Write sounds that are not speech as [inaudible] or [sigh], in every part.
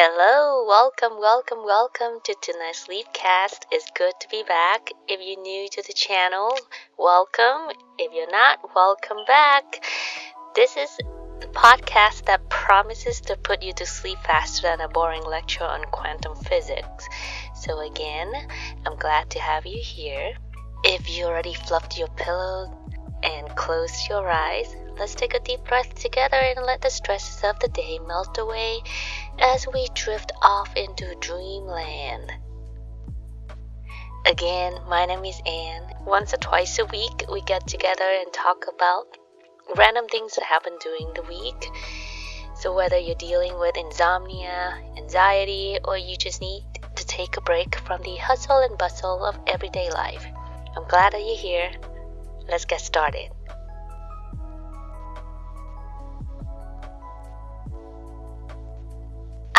Hello, welcome, welcome, welcome to tonight's Sleepcast. It's good to be back. If you're new to the channel, welcome. If you're not, welcome back. This is the podcast that promises to put you to sleep faster than a boring lecture on quantum physics. So, again, I'm glad to have you here. If you already fluffed your pillow and closed your eyes, let's take a deep breath together and let the stresses of the day melt away as we drift off into dreamland. Again, my name is Anne. Once or twice a week, we get together and talk about random things that happen during the week. So, whether you're dealing with insomnia, anxiety, or you just need to take a break from the hustle and bustle of everyday life, I'm glad that you're here. Let's get started.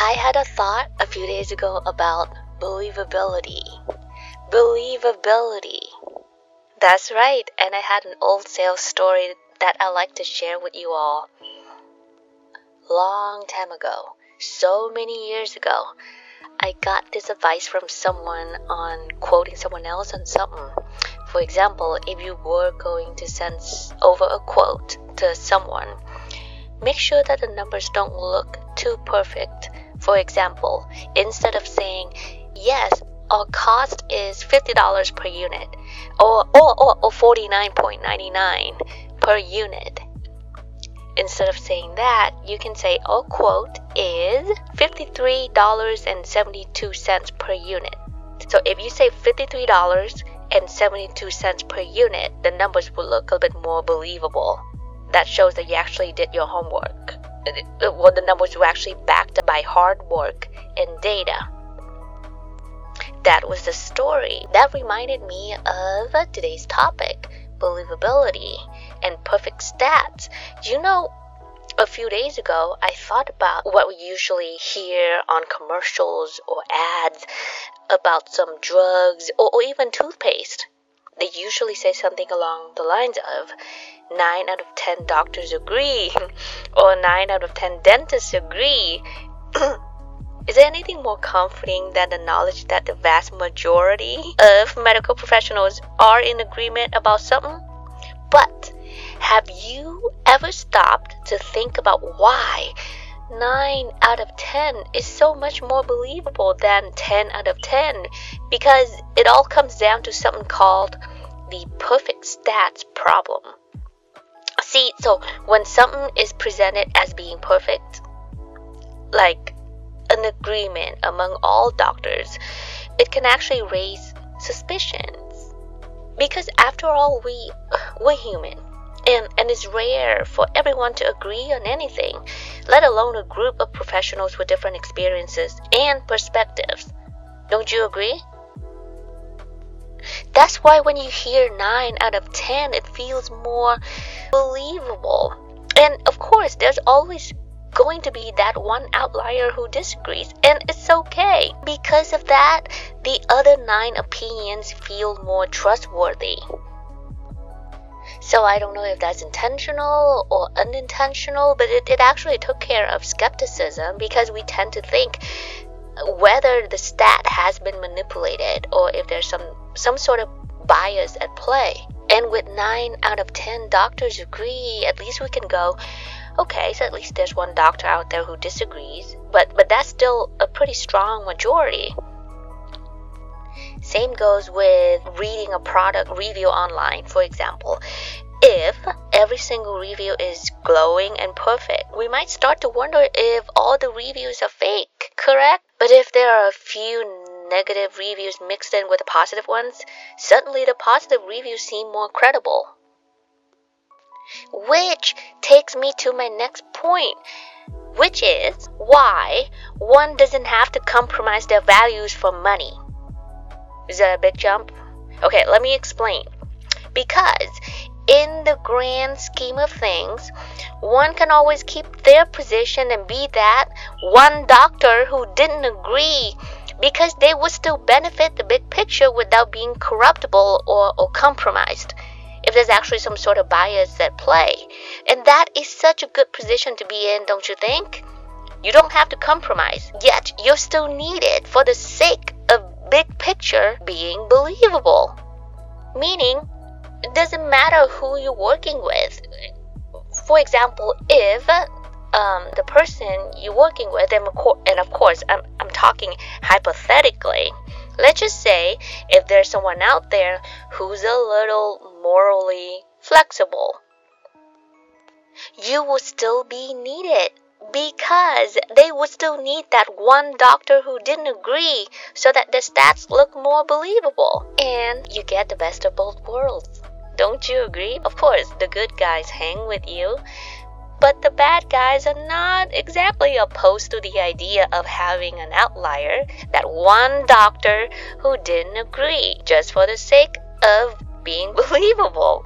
I had a thought a few days ago about believability. Believability. That's right, and I had an old sales story that I like to share with you all. Long time ago, so many years ago, I got this advice from someone on quoting someone else on something. For example, if you were going to send over a quote to someone, make sure that the numbers don't look too perfect. For example, instead of saying, yes, our cost is $50 per unit or, or, or, or 49.99 per unit. Instead of saying that, you can say our quote is $53.72 per unit. So if you say $53.72 per unit, the numbers will look a bit more believable. That shows that you actually did your homework. Well, the numbers were actually backed up by hard work and data. That was the story. That reminded me of today's topic believability and perfect stats. You know, a few days ago, I thought about what we usually hear on commercials or ads about some drugs or, or even toothpaste. They usually say something along the lines of 9 out of 10 doctors agree, [laughs] or 9 out of 10 dentists agree. [clears throat] Is there anything more comforting than the knowledge that the vast majority of medical professionals are in agreement about something? But have you ever stopped to think about why 9 out of 10 is so much more believable than 10 out of 10? Because it all comes down to something called the perfect stats problem. See, so when something is presented as being perfect, like an agreement among all doctors, it can actually raise suspicions. Because after all, we we're human. And, and it's rare for everyone to agree on anything, let alone a group of professionals with different experiences and perspectives. Don't you agree? That's why when you hear 9 out of 10, it feels more believable. And of course, there's always going to be that one outlier who disagrees, and it's okay. Because of that, the other nine opinions feel more trustworthy. So I don't know if that's intentional or unintentional, but it, it actually took care of skepticism because we tend to think whether the stat has been manipulated or if there's some some sort of bias at play. And with 9 out of 10 doctors agree, at least we can go, okay, so at least there's one doctor out there who disagrees, but but that's still a pretty strong majority. Same goes with reading a product review online, for example. If every single review is glowing and perfect, we might start to wonder if all the reviews are fake, correct? But if there are a few negative reviews mixed in with the positive ones, suddenly the positive reviews seem more credible. Which takes me to my next point, which is why one doesn't have to compromise their values for money. Is that a big jump? Okay, let me explain. Because in the grand scheme of things, one can always keep their position and be that one doctor who didn't agree because they would still benefit the big picture without being corruptible or, or compromised if there's actually some sort of bias at play. And that is such a good position to be in, don't you think? You don't have to compromise, yet you're still needed for the sake of big picture being believable. Meaning, it doesn't matter who you're working with. For example, if um, the person you're working with, and of course, I'm, I'm talking hypothetically, let's just say if there's someone out there who's a little morally flexible, you will still be needed because they would still need that one doctor who didn't agree so that the stats look more believable. And you get the best of both worlds. Don't you agree? Of course, the good guys hang with you, but the bad guys are not exactly opposed to the idea of having an outlier, that one doctor who didn't agree just for the sake of being [laughs] believable.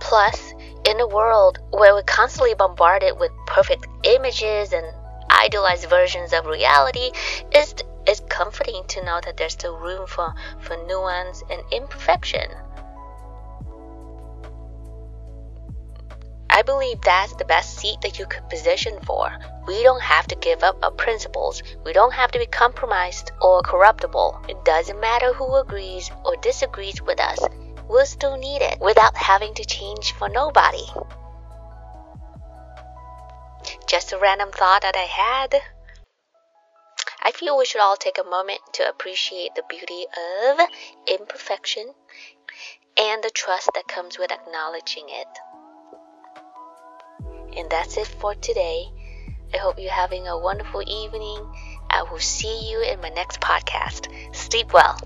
Plus, in a world where we're constantly bombarded with perfect images and idealized versions of reality, it's, it's comforting to know that there's still room for, for nuance and imperfection. I believe that's the best seat that you could position for. We don't have to give up our principles. We don't have to be compromised or corruptible. It doesn't matter who agrees or disagrees with us We'll still need it without having to change for nobody. Just a random thought that I had. I feel we should all take a moment to appreciate the beauty of imperfection and the trust that comes with acknowledging it. And that's it for today. I hope you're having a wonderful evening. I will see you in my next podcast. Sleep well.